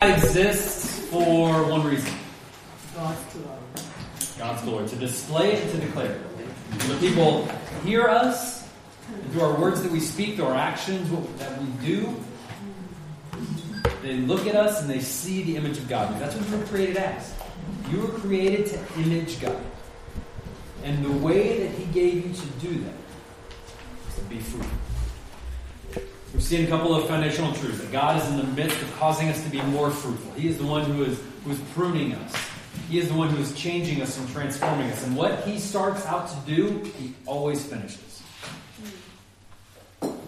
exists for one reason God's glory. God's glory, to display it and to declare it. When people hear us, and through our words that we speak, through our actions what, that we do, they look at us and they see the image of God. That's what you were created as. You were created to image God. And the way that He gave you to do that is to be fruitful. We've seen a couple of foundational truths that God is in the midst of causing us to be more fruitful. He is the one who is, who is pruning us. He is the one who is changing us and transforming us. And what He starts out to do, He always finishes.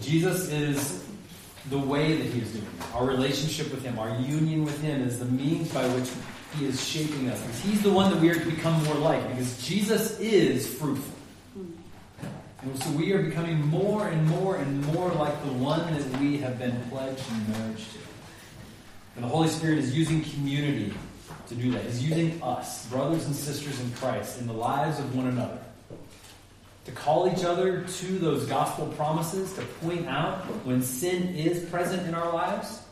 Jesus is the way that He is doing it. Our relationship with Him, our union with Him, is the means by which He is shaping us. He's the one that we are to become more like. Because Jesus is fruitful. And so we are becoming more and more and more like the one that we have been pledged in marriage to. And the Holy Spirit is using community to do that. He's using us, brothers and sisters in Christ, in the lives of one another. To call each other to those gospel promises, to point out when sin is present in our lives,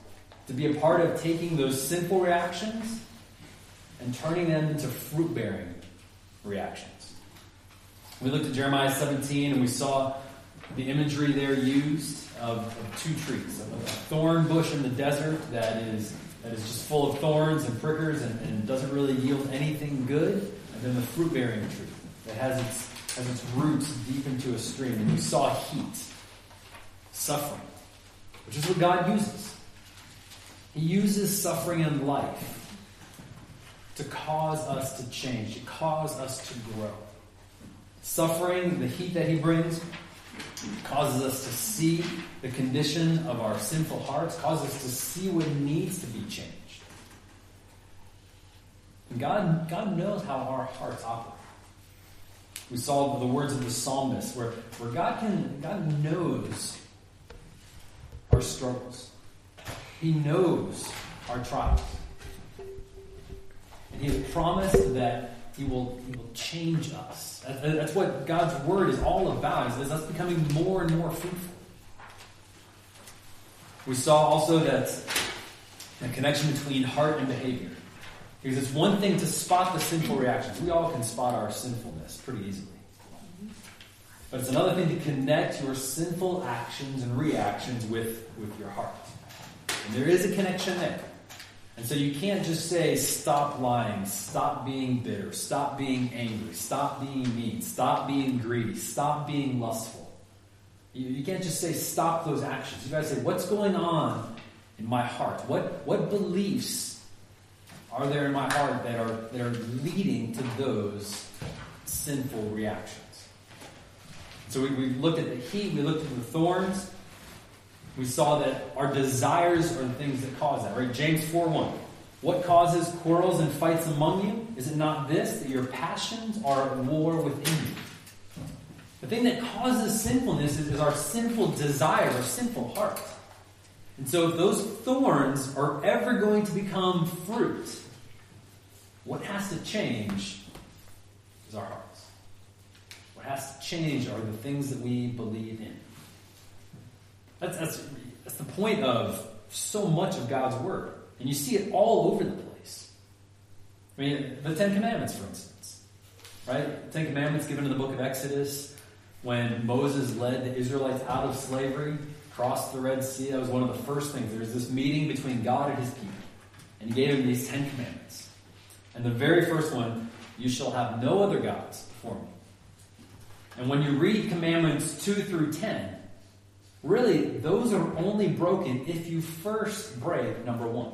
to be a part of taking those sinful reactions and turning them into fruit bearing reactions. We looked at Jeremiah 17 and we saw the imagery there used of, of two trees a, a thorn bush in the desert that is, that is just full of thorns and prickers and, and doesn't really yield anything good, and then the fruit bearing tree that has its, has its roots deep into a stream. And you saw heat, suffering, which is what God uses. He uses suffering in life to cause us to change, to cause us to grow. Suffering, the heat that he brings, causes us to see the condition of our sinful hearts, causes us to see what needs to be changed. And God, God knows how our hearts operate. We saw the words of the psalmist where, where God can God knows our struggles. He knows our trials. And He has promised that He will, he will change us. That's what God's Word is all about, is us becoming more and more fruitful. We saw also that a connection between heart and behavior. Because it's one thing to spot the sinful reactions. We all can spot our sinfulness pretty easily. But it's another thing to connect your sinful actions and reactions with, with your heart. And there is a connection there. And so you can't just say, stop lying, stop being bitter, stop being angry, stop being mean, stop being greedy, stop being lustful. You, you can't just say, stop those actions. You've gotta say, what's going on in my heart? What, what beliefs are there in my heart that are, that are leading to those sinful reactions? So we, we looked at the heat, we looked at the thorns, we saw that our desires are the things that cause that, right? James 4 1. What causes quarrels and fights among you? Is it not this, that your passions are at war within you? The thing that causes sinfulness is, is our sinful desire, our sinful heart. And so, if those thorns are ever going to become fruit, what has to change is our hearts. What has to change are the things that we believe in. That's, that's, that's the point of so much of God's Word. And you see it all over the place. I mean, the Ten Commandments, for instance. Right? Ten Commandments given in the book of Exodus when Moses led the Israelites out of slavery, crossed the Red Sea. That was one of the first things. There was this meeting between God and his people. And he gave them these Ten Commandments. And the very first one, you shall have no other gods before me. And when you read Commandments 2 through 10, Really, those are only broken if you first break number one.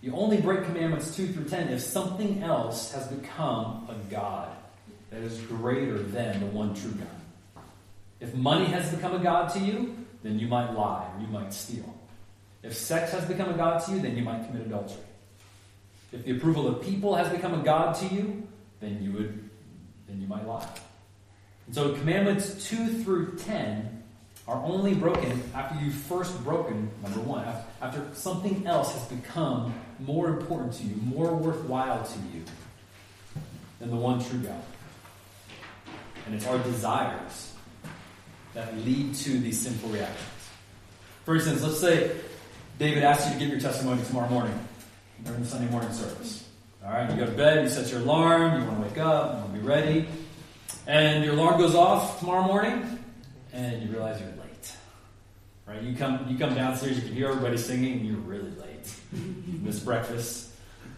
You only break commandments 2 through 10 if something else has become a God that is greater than the one true God. If money has become a God to you, then you might lie or you might steal. If sex has become a God to you, then you might commit adultery. If the approval of people has become a God to you, then you would then you might lie. And so commandments 2 through 10 are only broken after you've first broken, number one, after something else has become more important to you, more worthwhile to you than the one true God. And it's our desires that lead to these sinful reactions. For instance, let's say David asks you to give your testimony tomorrow morning during the Sunday morning service. All right, you go to bed, you set your alarm, you want to wake up, you want to be ready, and your alarm goes off tomorrow morning, and you realize you're. Right? You come, you come downstairs, you can hear everybody singing, and you're really late. You missed breakfast,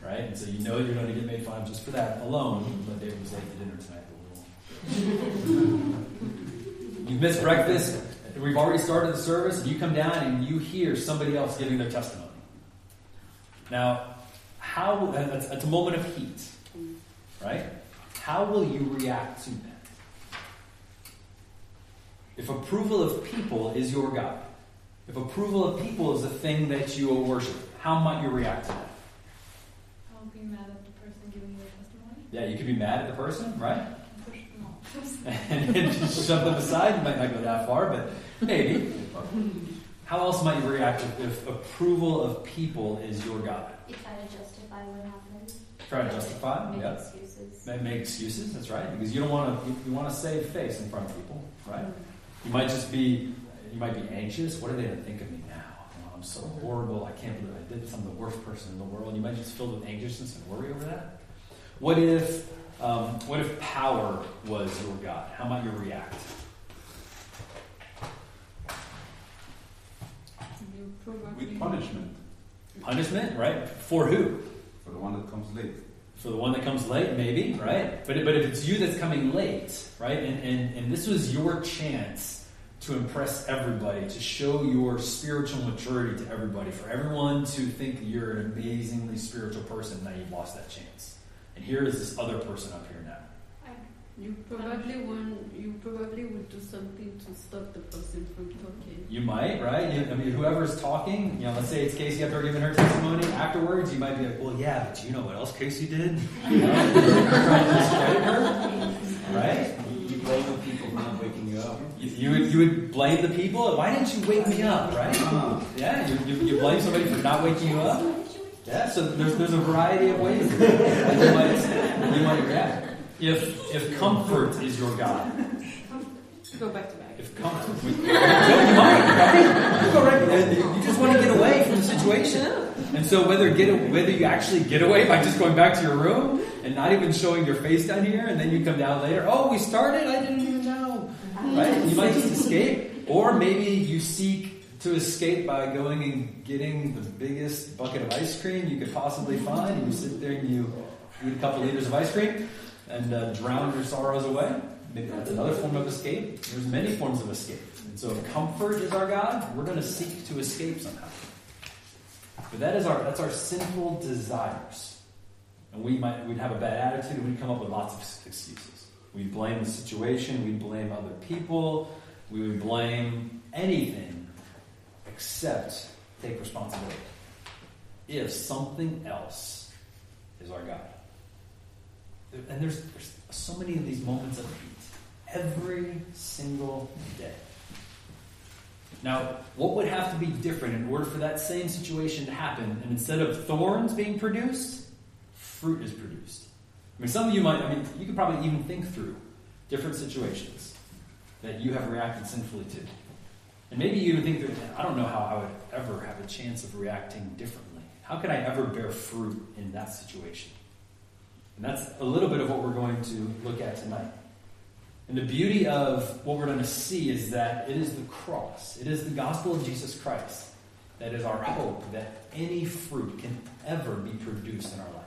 right? And so you know you're going to get made fun of just for that alone. But David was late to dinner tonight. You've missed breakfast. We've already started the service, you come down and you hear somebody else giving their testimony. Now, how that's, that's a moment of heat, right? How will you react to that? If approval of people is your God, if approval of people is the thing that you will worship, how might you react to that? I'll be mad at the person giving you a testimony. Yeah, you could be mad at the person, right? Push them off. and just shove them aside. You might not go that far, but maybe. How else might you react if, if approval of people is your God? You try to justify what happened. Try to justify, Make yeah. excuses. Make, make excuses, that's right, because you don't want to. You, you want to save face in front of people, right? You might just be. You might be anxious. What are they going to think of me now? You know, I'm so horrible. I can't believe I did. this. I'm the worst person in the world. You might just filled with anxiousness and worry over that. What if? Um, what if power was your God? How might you react? With punishment Punishment, right? For who? for the one that comes late. For the one that comes late, maybe, right? But, but if it's you that's coming late, right? And, and, and this was your chance to impress everybody, to show your spiritual maturity to everybody, for everyone to think you're an amazingly spiritual person, now you've lost that chance. And here is this other person up here now. You probably want, you probably would do something to stop the person from talking. You might, right? You, I mean, whoever's talking, you know, let's say it's Casey after giving her testimony. Afterwards, you might be like, well, yeah, but you know what else Casey did? You know, trying to discredit her, right? You blame the people for not waking you. You, you, would, you would blame the people. Why didn't you wake me up, right? Uh-huh. Yeah, you, you, you blame somebody for not waking you up. Yeah, so there's, there's a variety of ways that you might, you might react. If, if comfort is your God, Go back to back. if comfort, no, you might, right? You go right. You just want to get away from the situation, and so whether get whether you actually get away by just going back to your room and not even showing your face down here, and then you come down later. Oh, we started. I didn't even know. Right? You might just escape, or maybe you seek to escape by going and getting the biggest bucket of ice cream you could possibly find, and you sit there and you eat a couple liters of ice cream and uh, drown your sorrows away. Maybe that's another form of escape. There's many forms of escape. And so if comfort is our God, we're going to seek to escape somehow. But that is our that's our sinful desires. And we might we'd have a bad attitude and we'd come up with lots of excuses. We'd blame the situation, we'd blame other people, we would blame anything except take responsibility. If something else is our God. And there's, there's so many of these moments of heat every single day. Now, what would have to be different in order for that same situation to happen? And instead of thorns being produced, fruit is produced. I mean, some of you might, I mean, you could probably even think through different situations that you have reacted sinfully to. And maybe you even think that, I don't know how I would ever have a chance of reacting differently. How could I ever bear fruit in that situation? And that's a little bit of what we're going to look at tonight. And the beauty of what we're going to see is that it is the cross, it is the gospel of Jesus Christ that is our hope that any fruit can ever be produced in our life.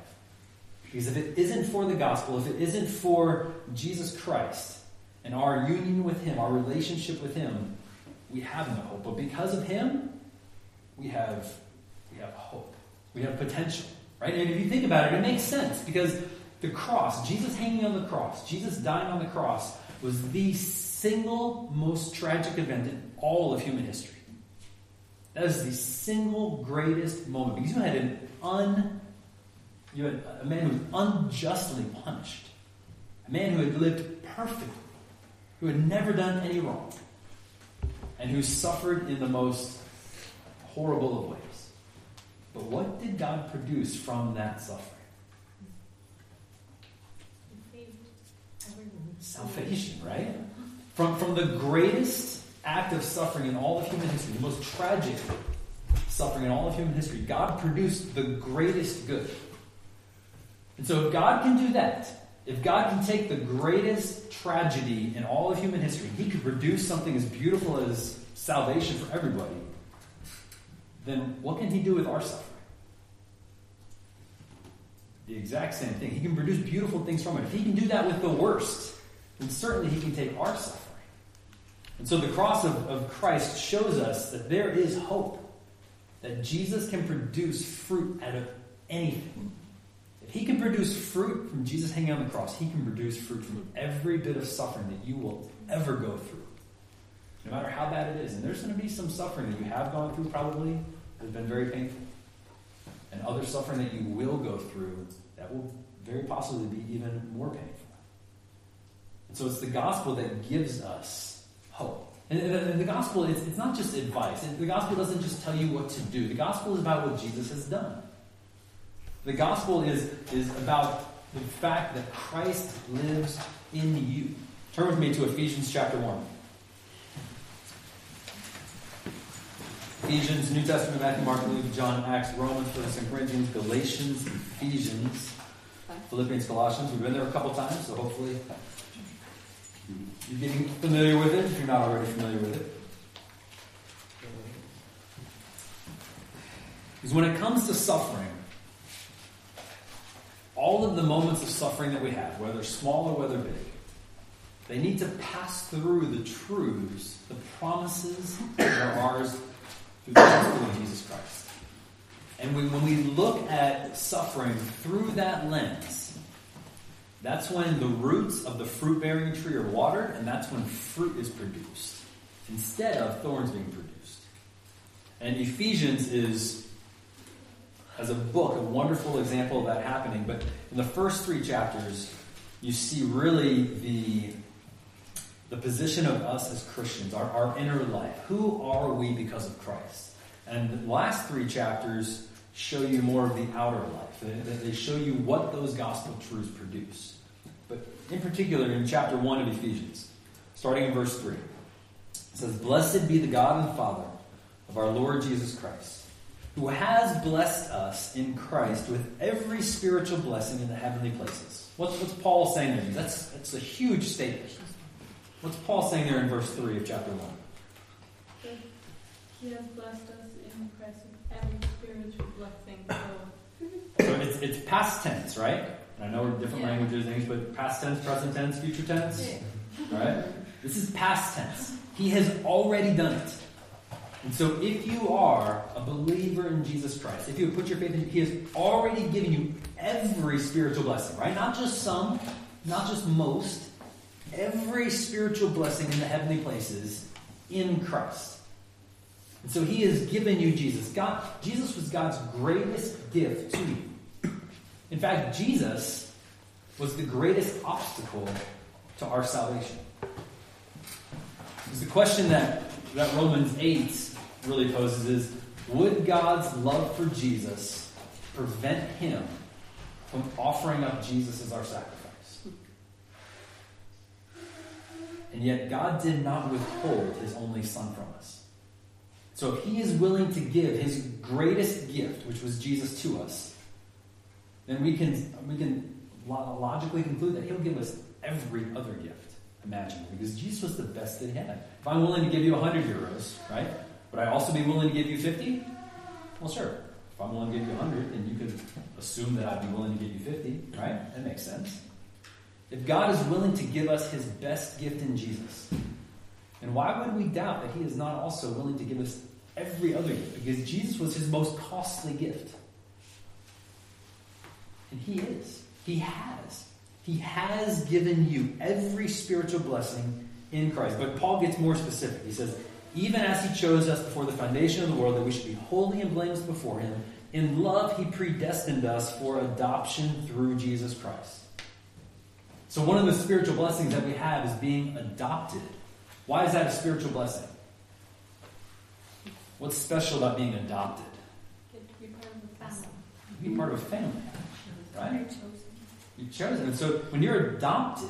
Because if it isn't for the gospel, if it isn't for Jesus Christ and our union with Him, our relationship with Him, we have no hope. But because of Him, we have, we have hope. We have potential. Right? And if you think about it, it makes sense because the cross, Jesus hanging on the cross, Jesus dying on the cross, was the single most tragic event in all of human history. That is the single greatest moment because you had an un you had a man who was unjustly punished, a man who had lived perfectly, who had never done any wrong, and who suffered in the most horrible of ways. But what did God produce from that suffering? Salvation, right? From, from the greatest act of suffering in all of human history, the most tragic suffering in all of human history, God produced the greatest good. And so, if God can do that, if God can take the greatest tragedy in all of human history, He could produce something as beautiful as salvation for everybody, then what can He do with our suffering? The exact same thing. He can produce beautiful things from it. If He can do that with the worst, then certainly He can take our suffering. And so the cross of, of Christ shows us that there is hope, that Jesus can produce fruit out of anything. He can produce fruit from Jesus hanging on the cross, He can produce fruit from every bit of suffering that you will ever go through. No matter how bad it is. And there's going to be some suffering that you have gone through, probably, that has been very painful. And other suffering that you will go through that will very possibly be even more painful. And so it's the gospel that gives us hope. And the, gospel, it's not just advice. The gospel doesn't just tell you what to do. The gospel is about what Jesus has done. The gospel is, is about the fact that Christ lives in you. Turn with me to Ephesians chapter 1. Ephesians, New Testament, Matthew, Mark, Luke, John, Acts, Romans, 1 Corinthians, Galatians, Ephesians, Philippians, Colossians. We've been there a couple times, so hopefully you're getting familiar with it if you're not already familiar with it. Because when it comes to suffering, all of the moments of suffering that we have, whether small or whether big, they need to pass through the truths, the promises that are ours through the gospel of Jesus Christ. And we, when we look at suffering through that lens, that's when the roots of the fruit bearing tree are watered, and that's when fruit is produced instead of thorns being produced. And Ephesians is, as a book, a wonderful example of that happening. But in the first three chapters, you see really the, the position of us as Christians, our, our inner life. Who are we because of Christ? And the last three chapters show you more of the outer life. They, they show you what those gospel truths produce. But in particular, in chapter 1 of Ephesians, starting in verse 3, it says, Blessed be the God and Father of our Lord Jesus Christ, who has blessed us in Christ with every spiritual blessing in the heavenly places. What's, what's Paul saying there? That's, that's a huge statement. What's Paul saying there in verse 3 of chapter 1? He has blessed us in Christ with every spiritual blessing. So, so it's, it's past tense, right? And I know we're different Yeah. languages, English, but past tense, present tense, future tense, right? This is past tense. He has already done it. And so if you are a believer in Jesus Christ, if you have put your faith in Him, He has already given you every spiritual blessing, right? Not just some, not just most, every spiritual blessing in the heavenly places in Christ. And so he has given you Jesus. God, Jesus was God's greatest gift to you. In fact, Jesus was the greatest obstacle to our salvation. Because the question that, that Romans 8 really poses is would God's love for Jesus prevent him from offering up Jesus as our sacrifice? And yet, God did not withhold his only Son from us. So, if he is willing to give his greatest gift, which was Jesus, to us, then we can, we can logically conclude that he'll give us every other gift imaginable because Jesus was the best that he had. If I'm willing to give you 100 euros, right, would I also be willing to give you 50? Well, sure. If I'm willing to give you 100, then you could assume that I'd be willing to give you 50, right? That makes sense. If God is willing to give us his best gift in Jesus, then why would we doubt that he is not also willing to give us every other gift? Because Jesus was his most costly gift. And he is. He has. He has given you every spiritual blessing in Christ. But Paul gets more specific. He says, even as he chose us before the foundation of the world, that we should be holy and blameless before him, in love he predestined us for adoption through Jesus Christ. So, one of the spiritual blessings that we have is being adopted. Why is that a spiritual blessing? What's special about being adopted? Get to be part of the family. Be part of a family, right? You're chosen. And so, when you're adopted,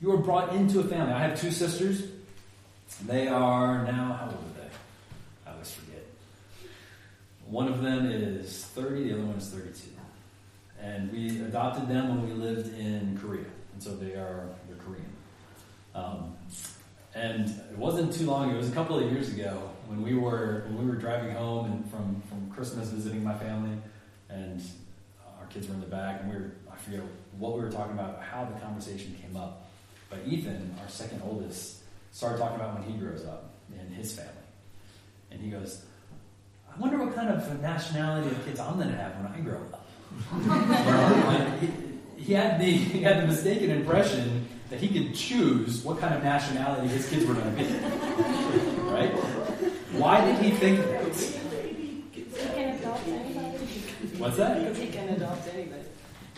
you are brought into a family. I have two sisters. They are now, how old are they? I always forget. One of them is 30, the other one is 32. And we adopted them when we lived in Korea. And so they are they're Korean. Um, and it wasn't too long, it was a couple of years ago when we were when we were driving home and from, from Christmas visiting my family and our kids were in the back and we were I forget what we were talking about, how the conversation came up. But Ethan, our second oldest, started talking about when he grows up and his family. And he goes, I wonder what kind of nationality of kids I'm going to have when I grow up. he, he, had the, he had the mistaken impression that he could choose what kind of nationality his kids were going to be. Right? Why did he think that? He can adopt anybody. What's that? He can adopt anybody.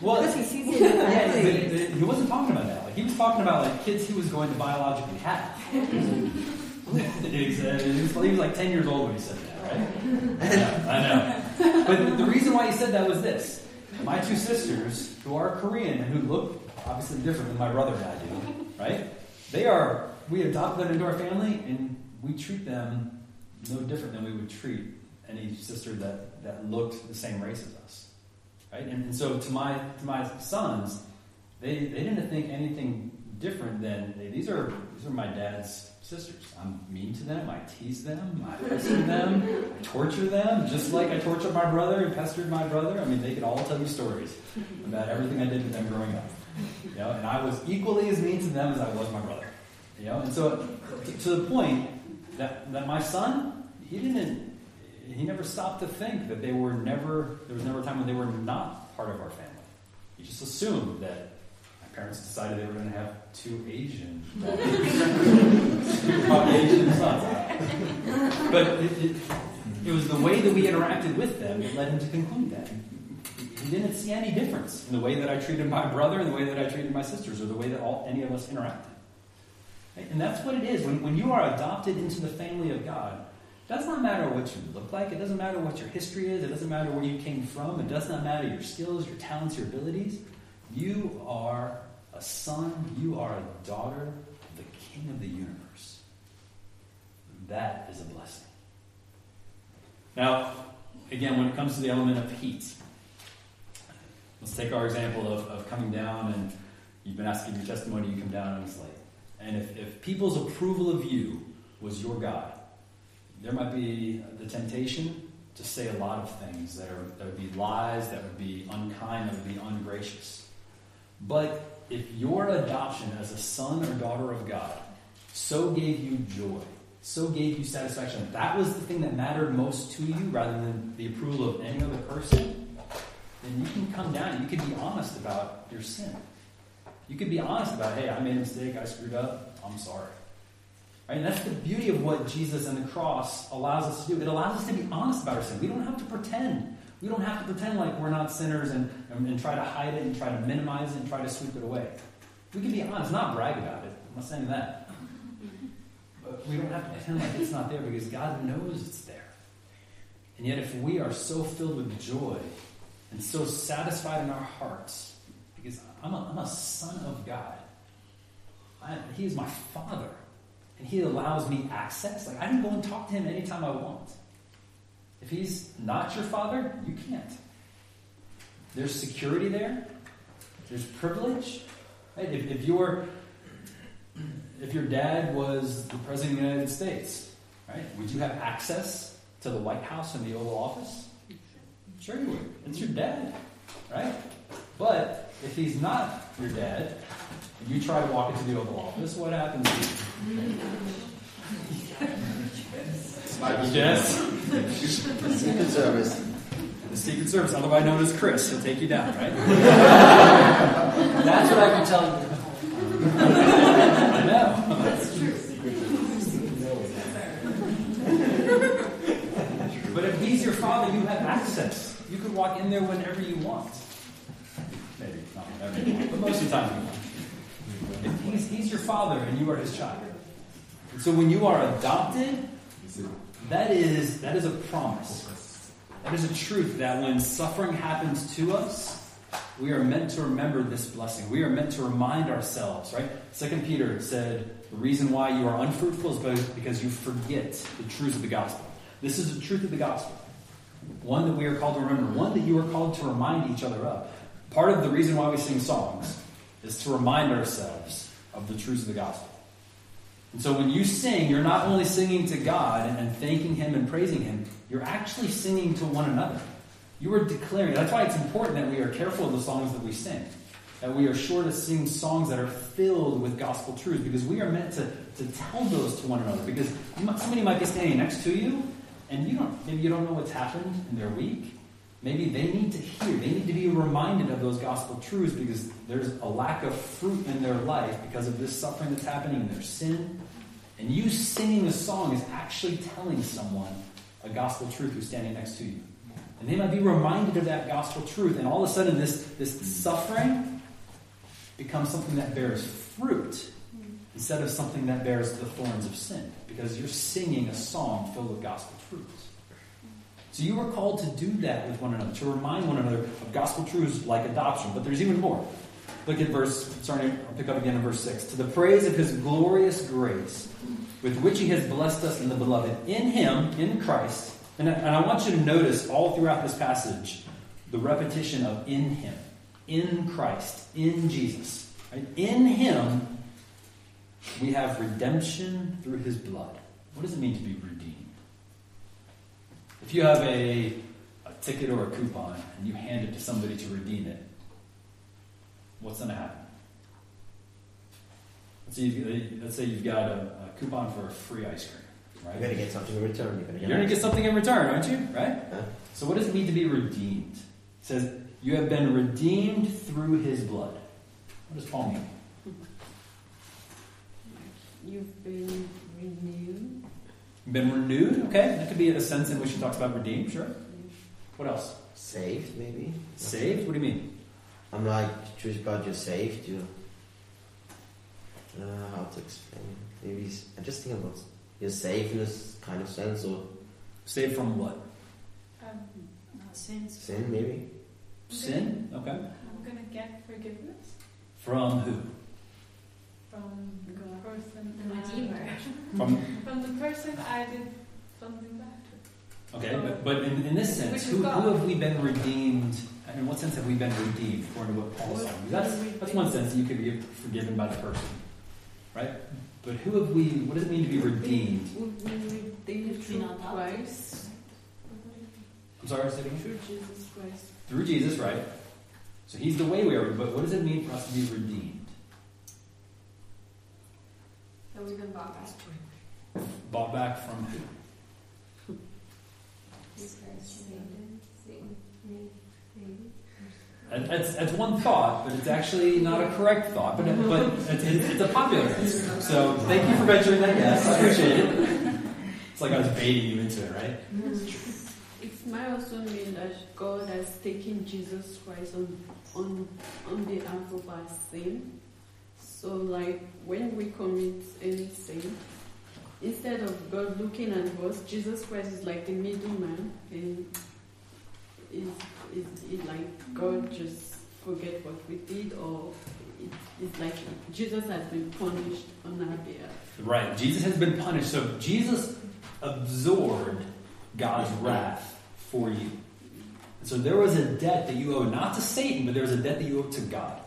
Well, Because he sees it Yeah, but- but he wasn't talking about that. Like he was talking about like kids he was going to biologically have. he, was, he was- like ten years old when he said that, right? Yeah, I know. But the reason why he said that was this: my two sisters, who are Korean and who look obviously different than my brother and I do, right? They are. We adopted them into our family, and we treat them no different than we would treat any sister that that looked the same race as us right? And, so to my to my sons, they they didn't think anything different than hey, these are these are my dad's sisters. I'm mean to them. I tease them. I pester them. I torture them, just like I tortured my brother and pestered my brother. I mean, they could all tell you stories about everything I did to them growing up. You know, and I was equally as mean to them as I was my brother. You know, and so to, to the point that that my son, he didn't he never stopped to think that they were never, there was never a time when they were not part of our family. He just assumed that my parents decided they were going to have two Asian, Caucasian sons. But it, it, it was the way that we interacted with them that led him to conclude that. He didn't see any difference in the way that I treated my brother and the way that I treated my sisters or the way that all, any of us interacted. And that's what it is. When, when you are adopted into the family of God, does not matter what you look like. It doesn't matter what your history is. It doesn't matter where you came from. It does not matter your skills, your talents, your abilities. You are a son. You are a daughter of the King of the universe. That is a blessing. Now, again, when it comes to the element of heat, let's take our example of, of coming down and you've been asking your testimony, you come down on a slate. And if, if people's approval of you was your God, there might be the temptation to say a lot of things that are that would be lies, that would be unkind, that would be ungracious. But if your adoption as a son or daughter of God so gave you joy, so gave you satisfaction, that was the thing that mattered most to you rather than the approval of any other person, then you can come down and you can be honest about your sin. You can be honest about, hey, I made a mistake, I screwed up, I'm sorry. Right? And that's the beauty of what Jesus and the cross allows us to do. It allows us to be honest about our sin. We don't have to pretend. We don't have to pretend like we're not sinners and, and, and try to hide it and try to minimize it and try to sweep it away. We can be honest, not brag about it. I'm not saying that. But we don't have to pretend like it's not there because God knows it's there. And yet, if we are so filled with joy and so satisfied in our hearts, because I'm a, I'm a son of God, I, He is my Father, and He allows me access. Like, I can go and talk to Him anytime I want. If He's not your Father, you can't. There's security there, there's privilege. Right? If, if your if your dad was the president of the United States, right, would you have access to the White House and the Oval Office? Sure you would. It's your dad, right? But if he's not your dad, and you try to walk into the Oval Office, what happens to you? Yes. Secret Service. The Secret Service, otherwise known as Chris, will take you down, right? That's what I can tell you. I know. That's true. But if he's your father, you have access. You could walk in there whenever you want. Maybe not whenever you want, but most of the time you want. If your father and you are his child. And so when you are adopted, that is that is a promise. That is a truth that when suffering happens to us, we are meant to remember this blessing. We are meant to remind ourselves, right? Second Peter said, the reason why you are unfruitful is both because you forget the truths of the gospel. This is the truth of the gospel. one that we are called to remember, one that you are called to remind each other of. Part of the reason why we sing songs is to remind ourselves of the truths of the gospel. And so when you sing, you're not only singing to God and, thanking Him and praising Him, you're actually singing to one another. You are declaring. That's why it's important that we are careful of the songs that we sing. That we are sure to sing songs that are filled with gospel truths because we are meant to, to tell those to one another. Because somebody might be standing next to you and you don't maybe you don't know what's happened in their week. Maybe they need to hear, they need to be reminded of those gospel truths because there's a lack of fruit in their life because of this suffering that's happening in their sin. And you singing a song is actually telling someone a gospel truth who's standing next to you. And they might be reminded of that gospel truth, and all of a sudden this, this suffering becomes something that bears fruit instead of something that bears the thorns of sin. Because you're singing a song filled with gospel truths. So you are called to do that with one another, to remind one another of gospel truths like adoption. But there's even more. Look at verse, starting, I'll pick up again in verse 6. To the praise of his glorious grace, with which he has blessed us in the beloved. In him, in Christ, and I, and I want you to notice all throughout this passage the repetition of in him, in Christ, in Jesus. Right? In him, we have redemption through his blood. What does it mean to be? If you have a, a ticket or a coupon and you hand it to somebody to redeem it, what's going to happen? Let's say, you've, let's say you've got a, a coupon for a free ice cream, right? You're gonna get something in return. You're gonna get. You're going to get something in return, aren't you? Right? Huh? So, what does it mean to be redeemed? It says, You have been redeemed through his blood. What does Paul mean? You've been renewed. You've been renewed, okay? That could be a sense in which he talks about redeemed, sure. What else? Saved, maybe. Saved? What do you mean? I'm like Jewish God. You're saved. You. Uh, how to explain? Maybe s- I just think about you're saved in this kind of sense or Saved from what? Um, Sins. sin, maybe. Sin? Okay. I'm gonna get forgiveness From who? From the God. person. The I- Redeemer. From From the person I did something bad to. Okay, but, but in, in this sense, who, who have we been redeemed? In what sense have we been redeemed, according to what Paul's saying? That's, that's one sense that you could be forgiven by the person, right? But who have we, what does it mean to be redeemed? We've been redeemed We've through. Christ. I'm sorry, say it again? Through Jesus Christ. Through Jesus, right? So he's the way we are, but what does it mean for us to be redeemed? That we've been bought back. Bought back from who? That's, that's one thought, but it's actually not a correct thought, but, it, but it's, it's, it's a popular answer. So thank you for venturing that guess. I appreciate it. It's like I was baiting you into it, right? It might also mean that God has taken Jesus Christ on, on, on behalf of our sin. So, like, when we commit any sin, instead of God looking at us, Jesus Christ is like the middleman, and is is it like God just forget what we did, or it, it's like Jesus has been punished on our behalf. Right. Jesus has been punished. So Jesus absorbed God's wrath for you. So there was a debt that you owed, not to Satan, but there was a debt that you owed to God.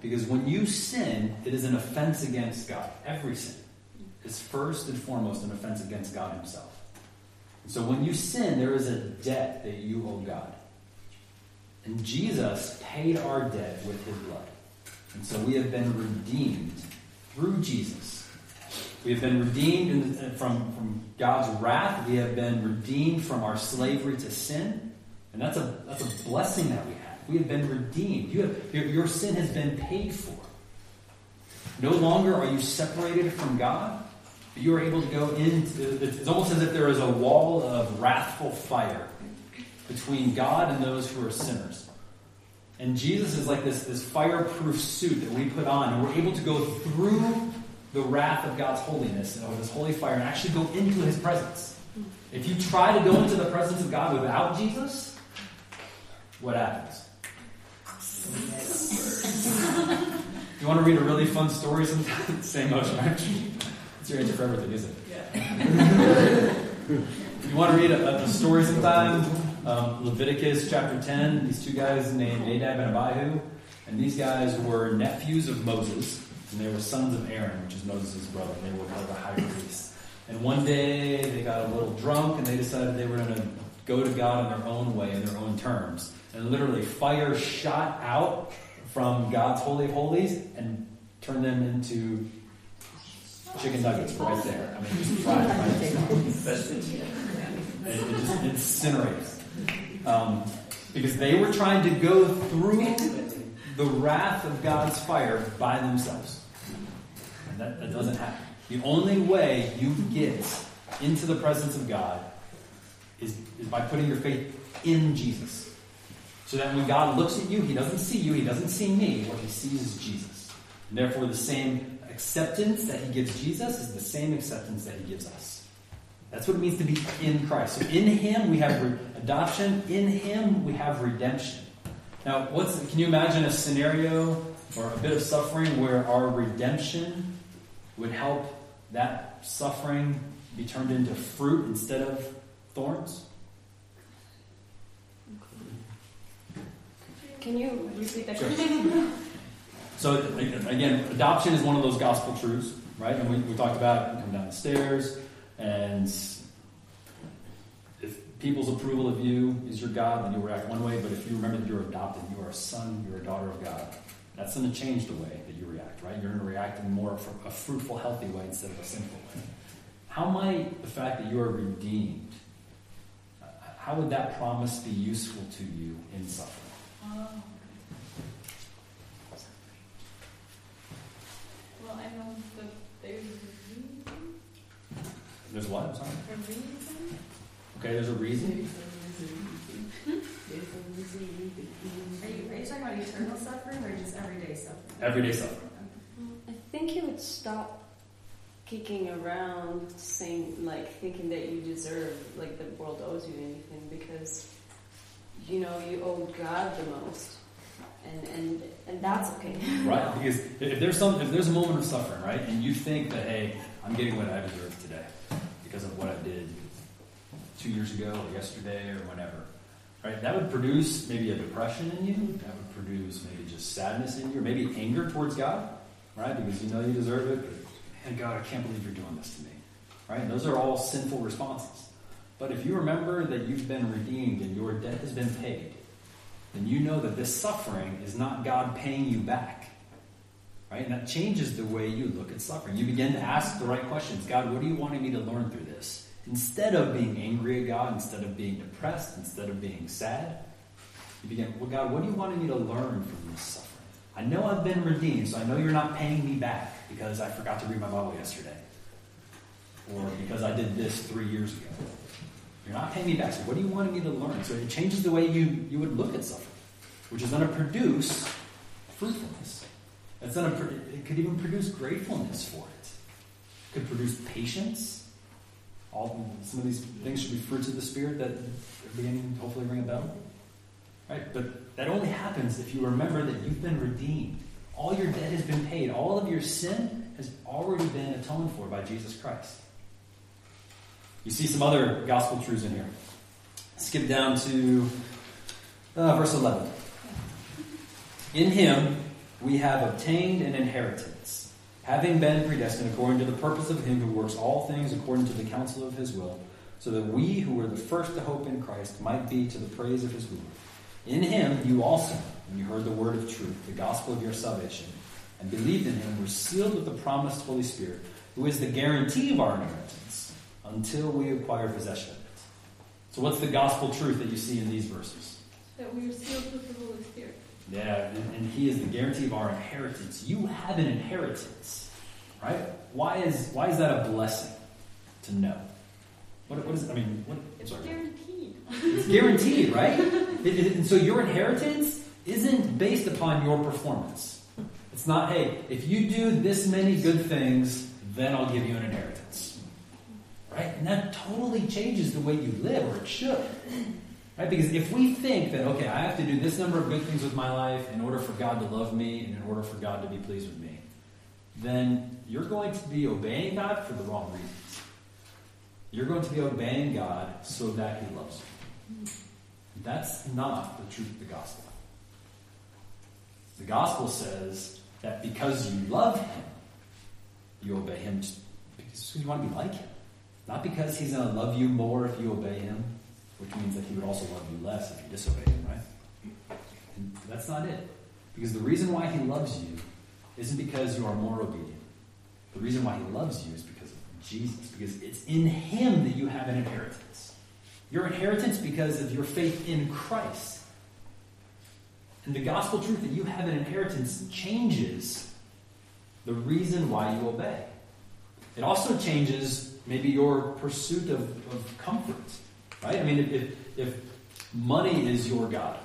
Because when you sin, it is an offense against God. Every sin is first and foremost an offense against God Himself. So when you sin, there is a debt that you owe God. And Jesus paid our debt with His blood. And so we have been redeemed through Jesus. We have been redeemed in, from, from God's wrath. We have been redeemed from our slavery to sin. And that's a, that's a blessing that we. We have been redeemed. You have, your, your sin has been paid for. No longer are you separated from God, but you are able to go into. It's almost as if there is a wall of wrathful fire between God and those who are sinners. And Jesus is like this, this fireproof suit that we put on, and we're able to go through the wrath of God's holiness or this holy fire and actually go into his presence. If you try to go into the presence of God without Jesus, what happens? You want to read a really fun story sometime? Same motion, right? It's your answer for everything, isn't it? Yeah. You want to read a, a story sometime? Um, Leviticus chapter 10, these two guys named Nadab and Abihu, and these guys were nephews of Moses, and they were sons of Aaron, which is Moses' brother. They were part of the high priest. And one day they got a little drunk and they decided they were going to go to God in their own way, in their own terms. And literally, fire shot out from God's Holy of Holies and turned them into chicken nuggets right there. I mean, just fried right and it just incinerates. Um, because they were trying to go through the wrath of God's fire by themselves. And that, that doesn't happen. The only way you get into the presence of God is, is by putting your faith in Jesus. So that when God looks at you, He doesn't see you, He doesn't see me. What He sees is Jesus. And therefore, the same acceptance that He gives Jesus is the same acceptance that He gives us. That's what it means to be in Christ. So in Him we have re- adoption. In Him we have redemption. Now, what's can you imagine a scenario or a bit of suffering where our redemption would help that suffering be turned into fruit instead of thorns? Can you repeat that Sure. So again, adoption is one of those gospel truths, right? And we, we talked about it, you come down the stairs, and if people's approval of you is your God, then you'll react one way. But if you remember that you're adopted, you are a son, you're a daughter of God. That's going to change the way that you react, right? You're going to react in more a fruitful, healthy way instead of a sinful way. How might the fact that you are redeemed, how would that promise be useful to you in suffering? Oh. Well, I know that there's a reason. There's what? I'm sorry. A reason? Okay, there's a reason. Are you, are you talking about eternal suffering or just everyday suffering? Everyday suffering. I think you would stop kicking around saying, like, thinking that you deserve, like, the world owes you anything because, you know, you owe God the most. And, and, and that's okay. Right, because if there's some, if there's a moment of suffering, right, and you think that, hey, I'm getting what I deserve today because of what I did two years ago or yesterday or whenever, right, that would produce maybe a depression in you. That would produce maybe just sadness in you, or maybe anger towards God, right, because you know you deserve it. But, man, God, I can't believe you're doing this to me, right? Those are all sinful responses. But if you remember that you've been redeemed and your debt has been paid, then you know that this suffering is not God paying you back. Right? And that changes the way you look at suffering. You begin to ask the right questions. God, what are you wanting me to learn through this? Instead of being angry at God, instead of being depressed, instead of being sad, you begin, well, God, what are you wanting me to learn from this suffering? I know I've been redeemed, so I know you're not paying me back because I forgot to read my Bible yesterday. Or because I did this three years ago. You're not paying me back. So what do you want me to learn? So it changes the way you, you would look at suffering, which is going to produce fruitfulness. It's going to, it could even produce gratefulness for it. It could produce patience. All some of these things should be fruits of the spirit that are beginning to hopefully ring a bell. Right? But that only happens if you remember that you've been redeemed. All your debt has been paid. All of your sin has already been atoned for by Jesus Christ. You see some other gospel truths in here. Skip down to uh, verse 11. In him we have obtained an inheritance, having been predestined according to the purpose of him who works all things according to the counsel of his will, so that we who were the first to hope in Christ might be to the praise of his glory. In him you also, when you heard the word of truth, the gospel of your salvation, and believed in him, were sealed with the promised Holy Spirit, who is the guarantee of our inheritance until we acquire possession of it. So, what's the gospel truth that you see in these verses? That we are sealed with the Holy Spirit. Yeah, and, and He is the guarantee of our inheritance. You have an inheritance, right? Why is why is that a blessing to know? What, what is? I mean, what, It's sorry. guaranteed. It's guaranteed, right? It- it- and so your inheritance isn't based upon your performance. It's not, hey, if you do this many good things, then I'll give you an inheritance. Right? And that totally changes the way you live, or it should. Right? Because if we think that, okay, I have to do this number of good things with my life in order for God to love me and in order for God to be pleased with me, then you're going to be obeying God for the wrong reasons. You're going to be obeying God so that He loves you. That's not the truth of the gospel. The gospel says that because you love him, you obey him because you want to be like him. Not because he's going to love you more if you obey him, which means that he would also love you less if you disobey him, right? And that's not it. Because the reason why he loves you isn't because you are more obedient. The reason why he loves you is because of Jesus, because it's in him that you have an inheritance. Your inheritance because of your faith in Christ. And the gospel truth that you have an inheritance changes the reason why you obey. It also changes maybe your pursuit of, of comfort, right? I mean, if, if money is your God,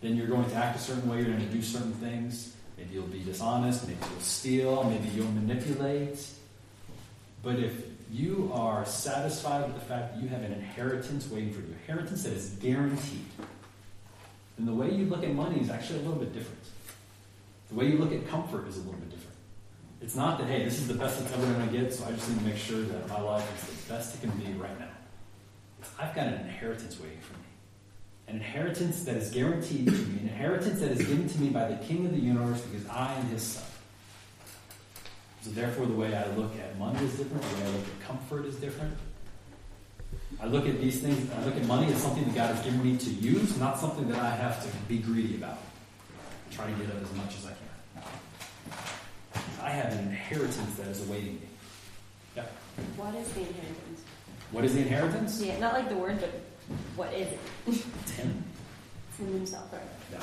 then you're going to act a certain way, you're going to do certain things. Maybe you'll be dishonest, maybe you'll steal, maybe you'll manipulate. But if you are satisfied with the fact that you have an inheritance waiting for you, inheritance that is guaranteed, then the way you look at money is actually a little bit different. The way you look at comfort is a little bit different. It's not that, hey, this is the best it's ever going to get, so I just need to make sure that my life is the best it can be right now. I've got an inheritance waiting for me. An inheritance that is guaranteed to me, an inheritance that is given to me by the King of the universe because I am his son. So therefore, the way I look at money is different, the way I look at comfort is different. I look at these things, I look at money as something that God has given me to use, not something that I have to be greedy about. Try to get of as much as I can. I have an inheritance that is awaiting me. Yeah. What is the inheritance? What is the inheritance? Yeah, not like the word, but what is it? It's him. It's in himself, right? Yeah.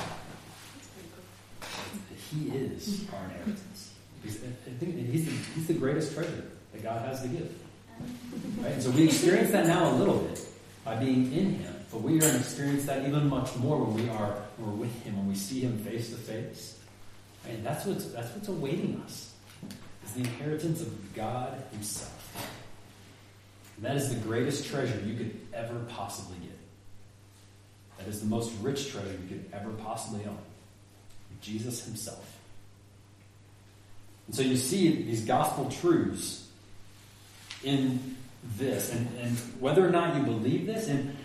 Cool. He is our inheritance. He's, I think he's the, he's the greatest treasure that God has to give. Um. Right? And so we experience that now a little bit by being in Him, but we are going to experience that even much more when we are when we're with Him, when we see Him face to face. And that's what's that's what's awaiting us. Is the inheritance of God Himself. And that is the greatest treasure you could ever possibly get. That is the most rich treasure you could ever possibly own. Jesus Himself. And so you see these gospel truths in this, and, and whether or not you believe this, and,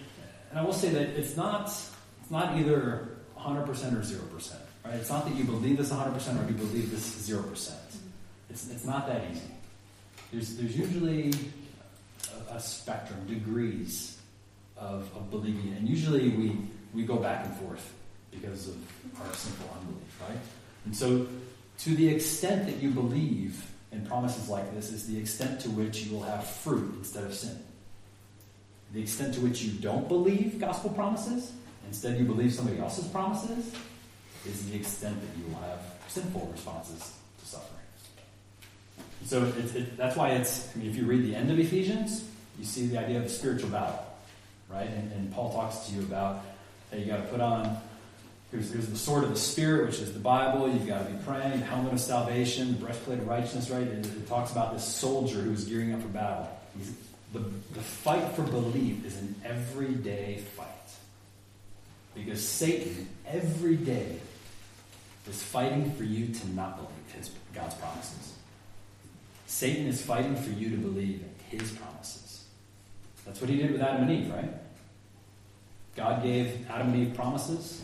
and I will say that it's not it's not either 100% or 0%. Right? It's not that you believe this 100% or you believe this 0%. It's, it's not that easy. There's, there's usually a, a spectrum, degrees of, of believing, and usually we, we go back and forth because of our simple unbelief, right? And so, to the extent that you believe in promises like this, is the extent to which you will have fruit instead of sin. The extent to which you don't believe gospel promises, instead you believe somebody else's promises, is the extent that you will have sinful responses to suffering. So it, it, that's why it's, I mean, if you read the end of Ephesians, you see the idea of a spiritual battle, right? And, and Paul talks to you about that you got to put on Here's, here's the sword of the Spirit, which is the Bible. You've got to be praying, the helmet of salvation, the breastplate of righteousness, right? It, it talks about this soldier who's gearing up for battle. He's, the, the fight for belief is an everyday fight. Because Satan, every day, is fighting for you to not believe his, God's promises. Satan is fighting for you to believe his promises. That's what he did with Adam and Eve, right? God gave Adam and Eve promises.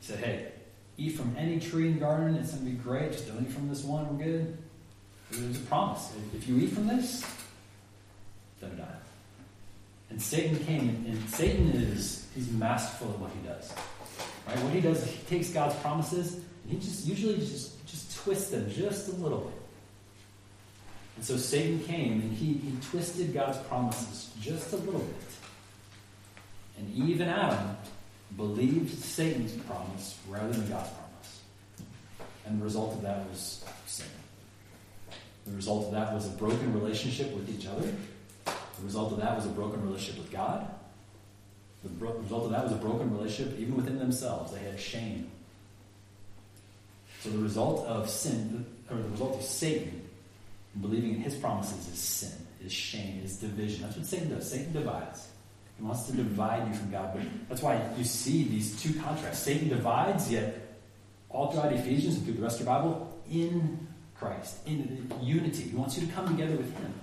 He said, hey, eat from any tree in the garden, it's going to be great. Just don't eat from this one, we're good. There's a promise. If you eat from this, don't die. And Satan came, and Satan is, he's masterful at what he does. Right? What he does is he takes God's promises, and he just usually just, just twists them just a little bit. And so Satan came, and he, he twisted God's promises just a little bit. And Eve and Adam believed Satan's promise rather than God's promise. And the result of that was sin. The result of that was a broken relationship with each other. The result of that was a broken relationship with God. The result of that was a broken relationship even within themselves. They had shame. So the result of sin, or the result of Satan believing in his promises is sin, is shame, is division. That's what Satan does. Satan divides. He wants to divide you from God. But that's why you see these two contrasts. Satan divides, yet all throughout Ephesians and through the rest of your Bible, in Christ, in unity. He wants you to come together with Him.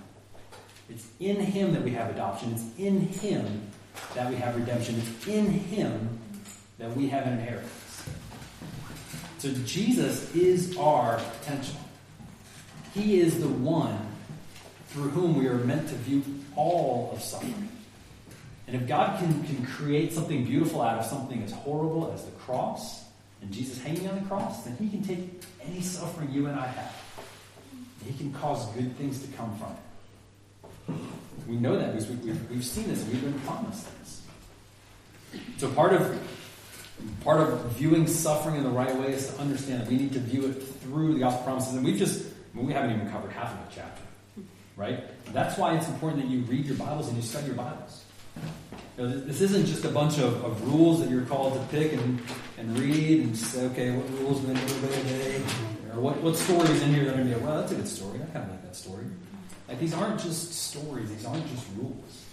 It's in Him that we have adoption. It's in Him that we have redemption. In Him that we have an inheritance. So Jesus is our potential. He is the one through whom we are meant to view all of suffering. And if God can, can create something beautiful out of something as horrible as the cross, and Jesus hanging on the cross, then He can take any suffering you and I have. He can cause good things to come from it. We know that because we, we've, we've seen this, we've been promised this. So part of part of viewing suffering in the right way is to understand that we need to view it through the gospel promises. And we've just, I mean, we haven't even covered half of the chapter, right? That's why it's important that you read your Bibles and you study your Bibles. You know, this isn't just a bunch of, of rules that you're called to pick and, and read and say, okay, what rules going to go today? Or what, what stories in here that are going to be, well, that's a good story. I kind of like that story. Like, these aren't just stories, these aren't just rules.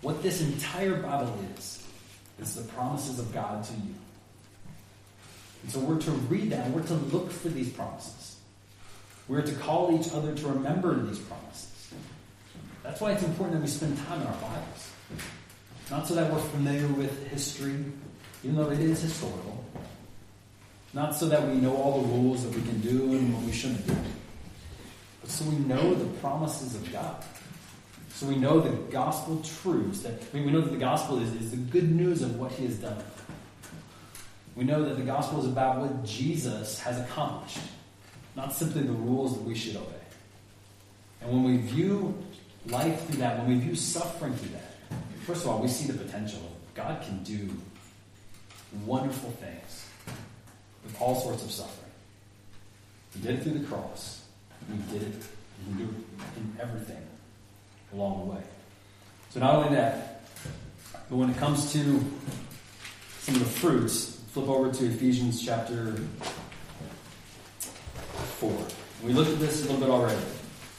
What this entire Bible is, is the promises of God to you. And so we're to read that, we're to look for these promises. We're to call each other to remember these promises. That's why it's important that we spend time in our Bibles. Not so that we're familiar with history, even though it is historical. Not so that we know all the rules that we can do and what we shouldn't do. So we know the promises of God. So we know the gospel truths that I mean, we know that the gospel is, is the good news of what he has done. We know that the gospel is about what Jesus has accomplished, not simply the rules that we should obey. And when we view life through that, when we view suffering through that, first of all, we see the potential God can do wonderful things with all sorts of suffering. He did it through the cross. He did it. He can do it in everything along the way. So not only that, but when it comes to some of the fruits, flip over to Ephesians chapter 4. We looked at this a little bit already.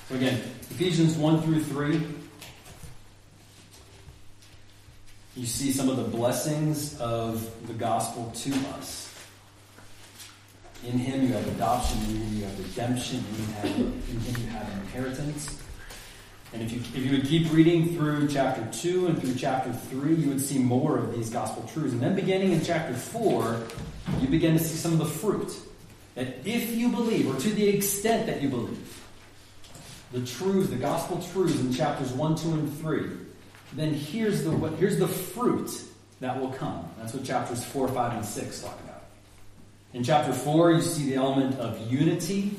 So again, Ephesians 1 through 3. You see some of the blessings of the gospel to us. In him you have adoption, in him you have redemption, you have, in him you have inheritance. And if you, if you would keep reading through chapter 2 and through chapter 3, you would see more of these gospel truths. And then beginning in chapter 4, you begin to see some of the fruit. That if you believe, or to the extent that you believe, the truths, the gospel truths in chapters 1, 2, and 3, then here's the, here's the fruit that will come. That's what chapters 4, 5, and 6 talk about. In chapter 4, you see the element of unity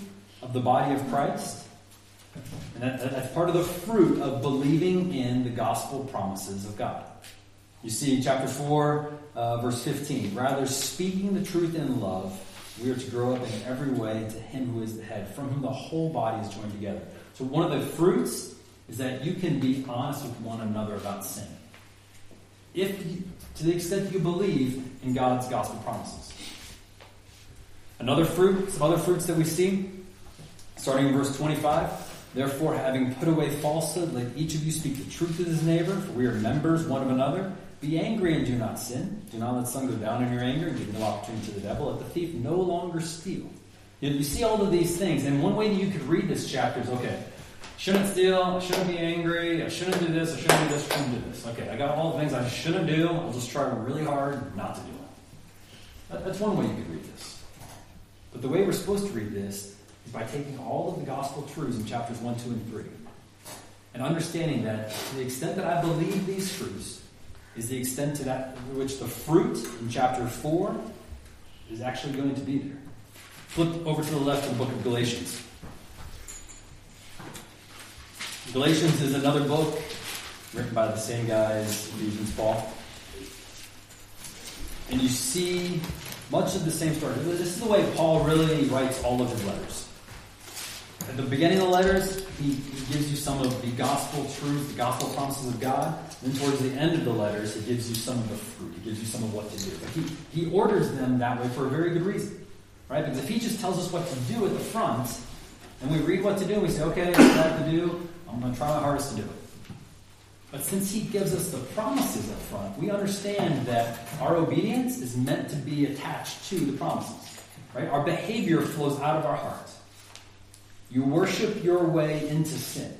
of the body of Christ. And that, that's part of the fruit of believing in the gospel promises of God. You see, chapter 4, uh, verse 15. Rather, speaking the truth in love, we are to grow up in every way to Him who is the head, from whom the whole body is joined together. So, one of the fruits is that you can be honest with one another about sin. If to the extent you believe in God's gospel promises. Another fruit, some other fruits that we see, starting in verse 25. Therefore, having put away falsehood, let each of you speak the truth to his neighbor, for we are members one of another. Be angry and do not sin. Do not let sun go down in your anger and give no opportunity to the devil. Let the thief no longer steal. You, you see all of these things, and one way that you could read this chapter is okay, shouldn't steal, I shouldn't be angry, I shouldn't do this, I shouldn't do this, I shouldn't do this. Okay, I got all the things I shouldn't do, I'll just try really hard not to do them. That's one way you could read this. But the way we're supposed to read this is by taking all of the gospel truths in chapters 1, 2, and 3 and understanding that to the extent that I believe these truths is the extent to that which the fruit in chapter 4 is actually going to be there. Flip over to the left of the book of Galatians. Galatians is another book written by the same guys, Ephesians, Paul. And you see much of the same story. This is the way Paul really writes all of his letters. At the beginning of the letters, he, he gives you some of the gospel truth, the gospel promises of God. Then towards the end of the letters, he gives you some of the fruit. He gives you some of what to do. But he, he orders them that way for a very good reason. Right? Because if he just tells us what to do at the front, and we read what to do, and we say, okay, I have to do, I'm going to try my hardest to do it. But since he gives us the promises up front, we understand that our obedience is meant to be attached to the promises. Right? Our behavior flows out of our heart. You worship your way into sin.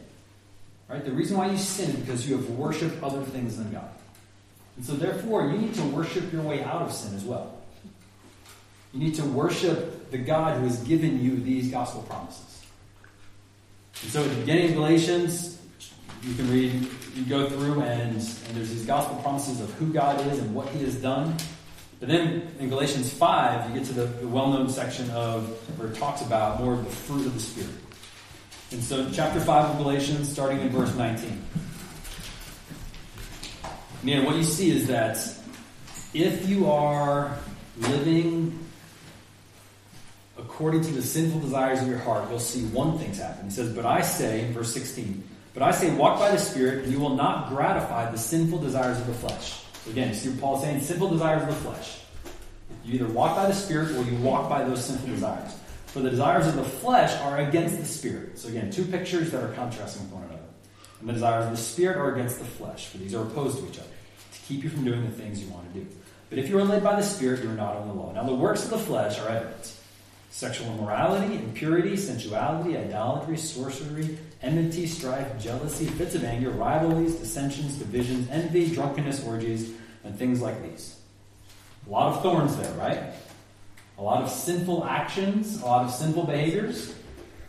Right? The reason why you sin is because you have worshipped other things than God. And so, therefore, you need to worship your way out of sin as well. You need to worship the God who has given you these gospel promises. And so, at the beginning of Galatians, you can read, you go through, and, and there's these gospel promises of who God is and what He has done. But then in Galatians 5, you get to the, the well known section of where it talks about more of the fruit of the Spirit. And so, chapter 5 of Galatians, starting in verse 19. Man, what you see is that if you are living according to the sinful desires of your heart, you'll see one thing's happen. He says, But I say, in verse 16, but I say, walk by the Spirit, and you will not gratify the sinful desires of the flesh. So again, see Paul's saying? Sinful desires of the flesh. You either walk by the Spirit or you walk by those sinful desires. For the desires of the flesh are against the Spirit. So again, two pictures that are contrasting with one another. And the desires of the Spirit are against the flesh, for these are opposed to each other, to keep you from doing the things you want to do. But if you are led by the Spirit, you are not on the law. Now the works of the flesh are evident sexual immorality, impurity, sensuality, idolatry, sorcery, enmity, strife, jealousy, fits of anger, rivalries, dissensions, divisions, envy, drunkenness, orgies, and things like these. A lot of thorns there, right? A lot of sinful actions, a lot of sinful behaviors,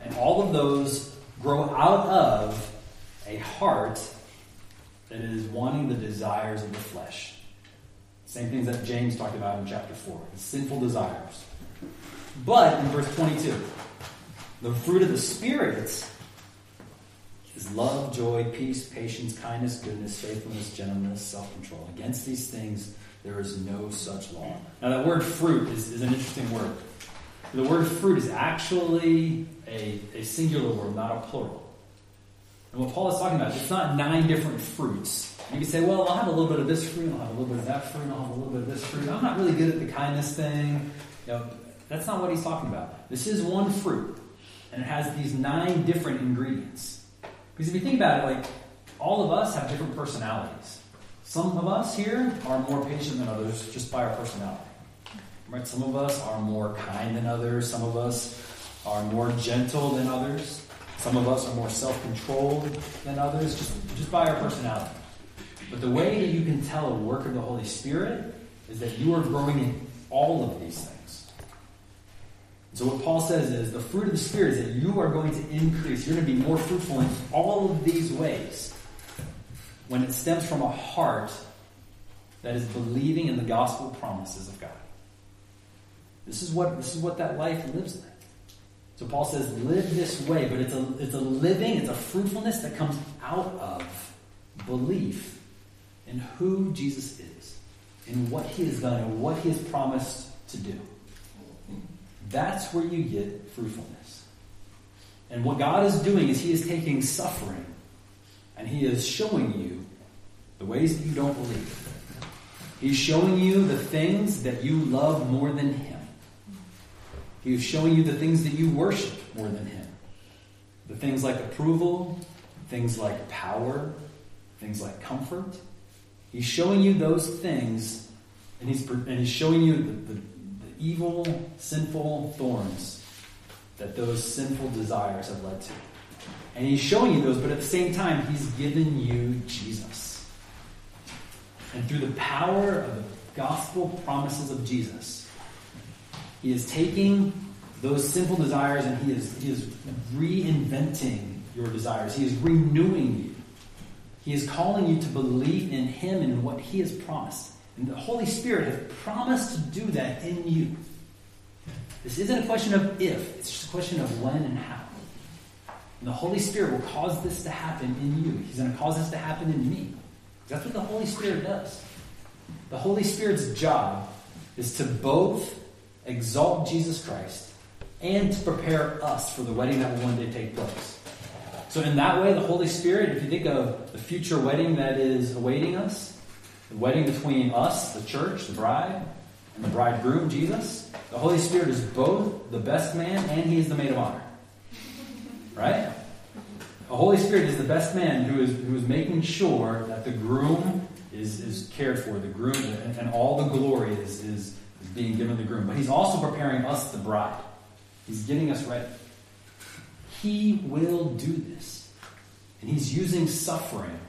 and all of those grow out of a heart that is wanting the desires of the flesh. Same things that James talked about in chapter 4 the sinful desires. But in verse 22, the fruit of the Spirit is love, joy, peace, patience, kindness, goodness, faithfulness, gentleness, self control. Against these things, there is no such law. Now, that word fruit is, is an interesting word. The word fruit is actually a, a singular word, not a plural. And what Paul is talking about, it's not nine different fruits. You can say, well, I'll have a little bit of this fruit, I'll have a little bit of that fruit, I'll have a little bit of this fruit. I'm not really good at the kindness thing. You know, that's not what he's talking about. This is one fruit, and it has these nine different ingredients. Because if you think about it, like, all of us have different personalities. Some of us here are more patient than others just by our personality. Right? Some of us are more kind than others. Some of us are more gentle than others. Some of us are more self-controlled than others, just, just by our personality. But the way that you can tell a work of the Holy Spirit is that you are growing in all of these things. So what Paul says is the fruit of the Spirit is that you are going to increase. You're going to be more fruitful in all of these ways when it stems from a heart that is believing in the gospel promises of God. This is what this is what that life lives like. So Paul says, live this way, but it's a it's a living, it's a fruitfulness that comes out of belief in who Jesus is, in what he has done, and what he has promised to do. That's where you get fruitfulness. And what God is doing is He is taking suffering and He is showing you the ways that you don't believe. He's showing you the things that you love more than Him. He's showing you the things that you worship more than Him. The things like approval, things like power, things like comfort. He's showing you those things, and He's, and he's showing you the, the evil, sinful thorns that those sinful desires have led to. And he's showing you those, but at the same time, he's given you Jesus. And through the power of the gospel promises of Jesus, he is taking those sinful desires and he is, he is reinventing your desires. He is renewing you. He is calling you to believe in him and what he has promised. And the Holy Spirit has promised to do that in you. This isn't a question of if, it's just a question of when and how. And the Holy Spirit will cause this to happen in you. He's going to cause this to happen in me. That's what the Holy Spirit does. The Holy Spirit's job is to both exalt Jesus Christ and to prepare us for the wedding that will one day take place. So, in that way, the Holy Spirit, if you think of the future wedding that is awaiting us, the wedding between us, the church, the bride, and the bridegroom, Jesus, the Holy Spirit is both the best man and he is the maid of honor. Right? The Holy Spirit is the best man who is, who is making sure that the groom is, is cared for, the groom, and, and all the glory is, is, is being given the groom. But he's also preparing us, the bride. He's getting us ready. He will do this. And he's using suffering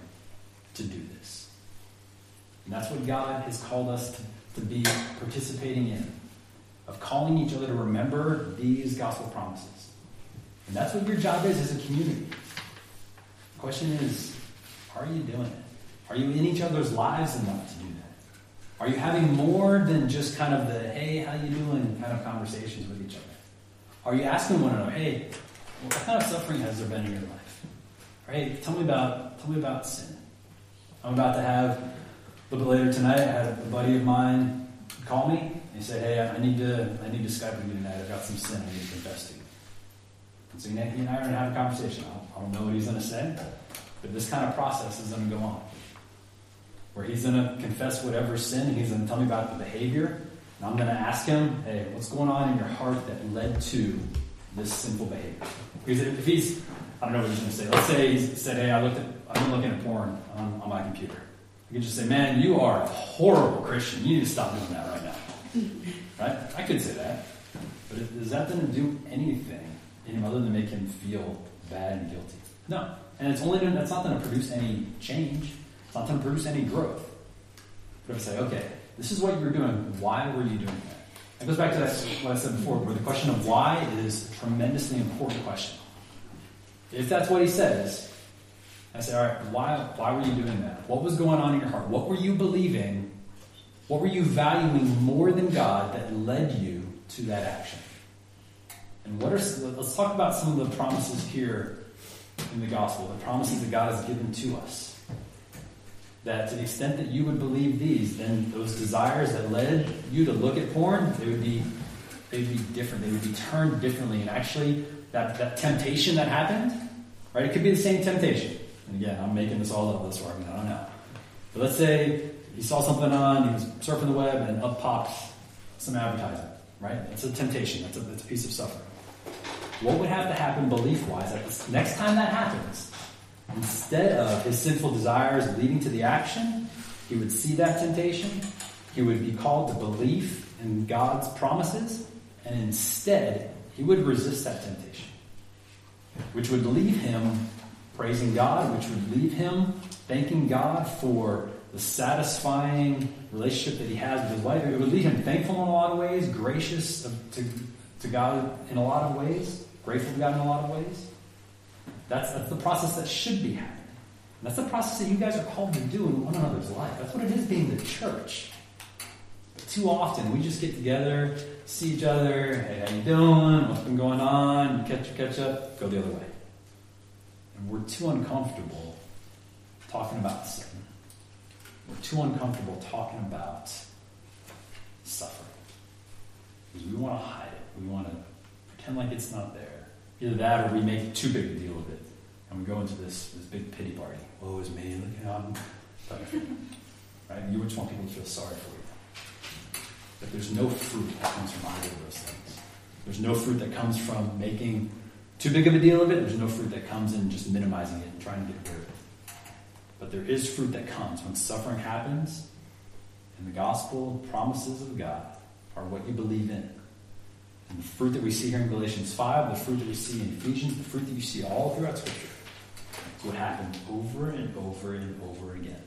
to do this. And that's what God has called us to, to be participating in, of calling each other to remember these gospel promises. And that's what your job is as a community. The question is, are you doing it? Are you in each other's lives enough to do that? Are you having more than just kind of the, hey, how you doing kind of conversations with each other? Are you asking one another, hey, what kind of suffering has there been in your life? Hey, tell me about tell me about sin. I'm about to have little bit later tonight. I had a buddy of mine call me and he said, "Hey, I need to I need to Skype with you tonight. I've got some sin I need to confess to you." And so he and I are going to have a conversation. I don't, know what he's going to say, but this kind of process is going to go on, where he's going to confess whatever sin he's going to tell me about the behavior, and I'm going to ask him, "Hey, what's going on in your heart that led to this sinful behavior?" Because if he's, I don't know what he's going to say. Let's say he said, "Hey, I looked at, I've been looking at porn on, on my computer." I could just say, "Man, you are a horrible Christian. You need to stop doing that right now." right? I could say that, but is that going to do anything in him other than make him feel bad and guilty? No, and it's only gonna, that's not going to produce any change. It's not going to produce any growth. But if I say, "Okay, this is what you were doing. Why were you doing that?" It goes back to that, what I said before, where the question of why is a tremendously important question. If that's what he says, I say, all right, why, why were you doing that? What was going on in your heart? What were you believing? What were you valuing more than God that led you to that action? And what are let's talk about some of the promises here in the gospel, the promises that God has given to us that to the extent that you would believe these, then those desires that led you to look at porn, they would be they'd be different. They would be turned differently. And actually, that, that temptation that happened, right? It could be the same temptation. And again, I'm making this all up this argument. I don't know. But let's say he saw something on, he was surfing the web, and up pops some advertising, right? That's a temptation. That's a, a piece of suffering. What would have to happen belief-wise that the next time that happens, Instead of his sinful desires leading to the action, he would see that temptation. He would be called to belief in God's promises, and instead, he would resist that temptation, which would leave him praising God, which would leave him thanking God for the satisfying relationship that he has with his wife. It would leave him thankful in a lot of ways, gracious to, to God in a lot of ways, grateful to God in a lot of ways. That's, that's the process that should be happening. And that's the process that you guys are called to do in one another's life. That's what it is being the church. But too often we just get together, see each other, hey, how you doing? What's been going on? Catch catch up, go the other way. And we're too uncomfortable talking about sin. We're too uncomfortable talking about suffering. Because we want to hide it. We want to pretend like it's not there. Either that or we make too big a deal of it. And we go into this, this big pity party. Woe is me, look at I'm right? You just want people to feel sorry for you. But there's no fruit that comes from either of those things. There's no fruit that comes from making too big of a deal of it. There's no fruit that comes in just minimizing it and trying to get rid of it. But there is fruit that comes when suffering happens, and the gospel promises of God are what you believe in. And the fruit that we see here in Galatians 5, the fruit that we see in Ephesians, the fruit that you see all throughout Scripture, is what happens over and over and over again.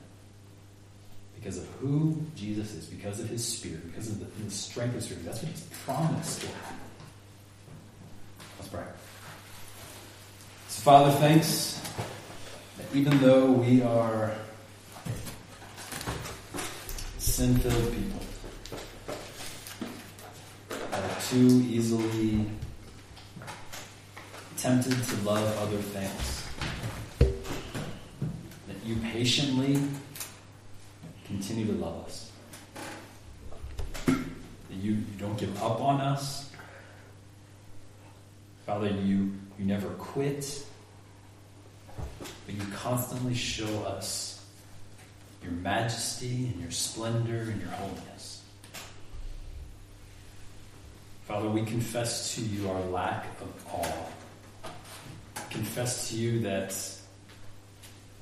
Because of who Jesus is, because of his Spirit, because of the, the strength of Spirit. That's what he's promised will happen. Let's pray. Father, thanks that even though we are sin filled people, too easily tempted to love other things. That you patiently continue to love us. That you, you don't give up on us. Father, you, you never quit, but you constantly show us your majesty and your splendor and your holiness. Father, we confess to you our lack of awe. Confess to you that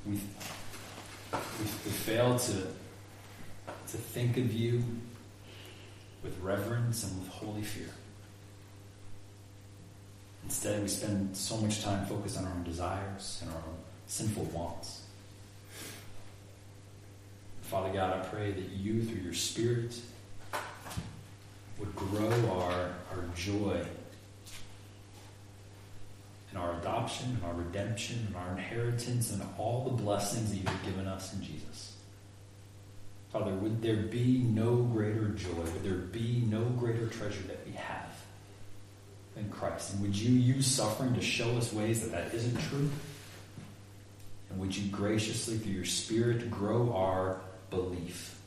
we, we, we fail to, to think of you with reverence and with holy fear. Instead, we spend so much time focused on our own desires and our own sinful wants. Father God, I pray that you, through your Spirit, would grow our, our joy and our adoption and our redemption and our inheritance and all the blessings that you have given us in Jesus. Father, would there be no greater joy, would there be no greater treasure that we have than Christ? And would you use suffering to show us ways that that isn't true? And would you graciously, through your Spirit, grow our belief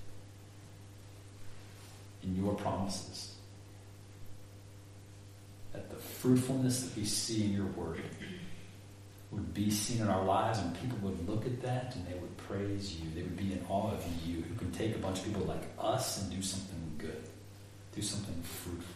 in your promises? That the fruitfulness that we see in your word would be seen in our lives, and people would look at that and they would praise you. They would be in awe of you, who can take a bunch of people like us and do something good, do something fruitful.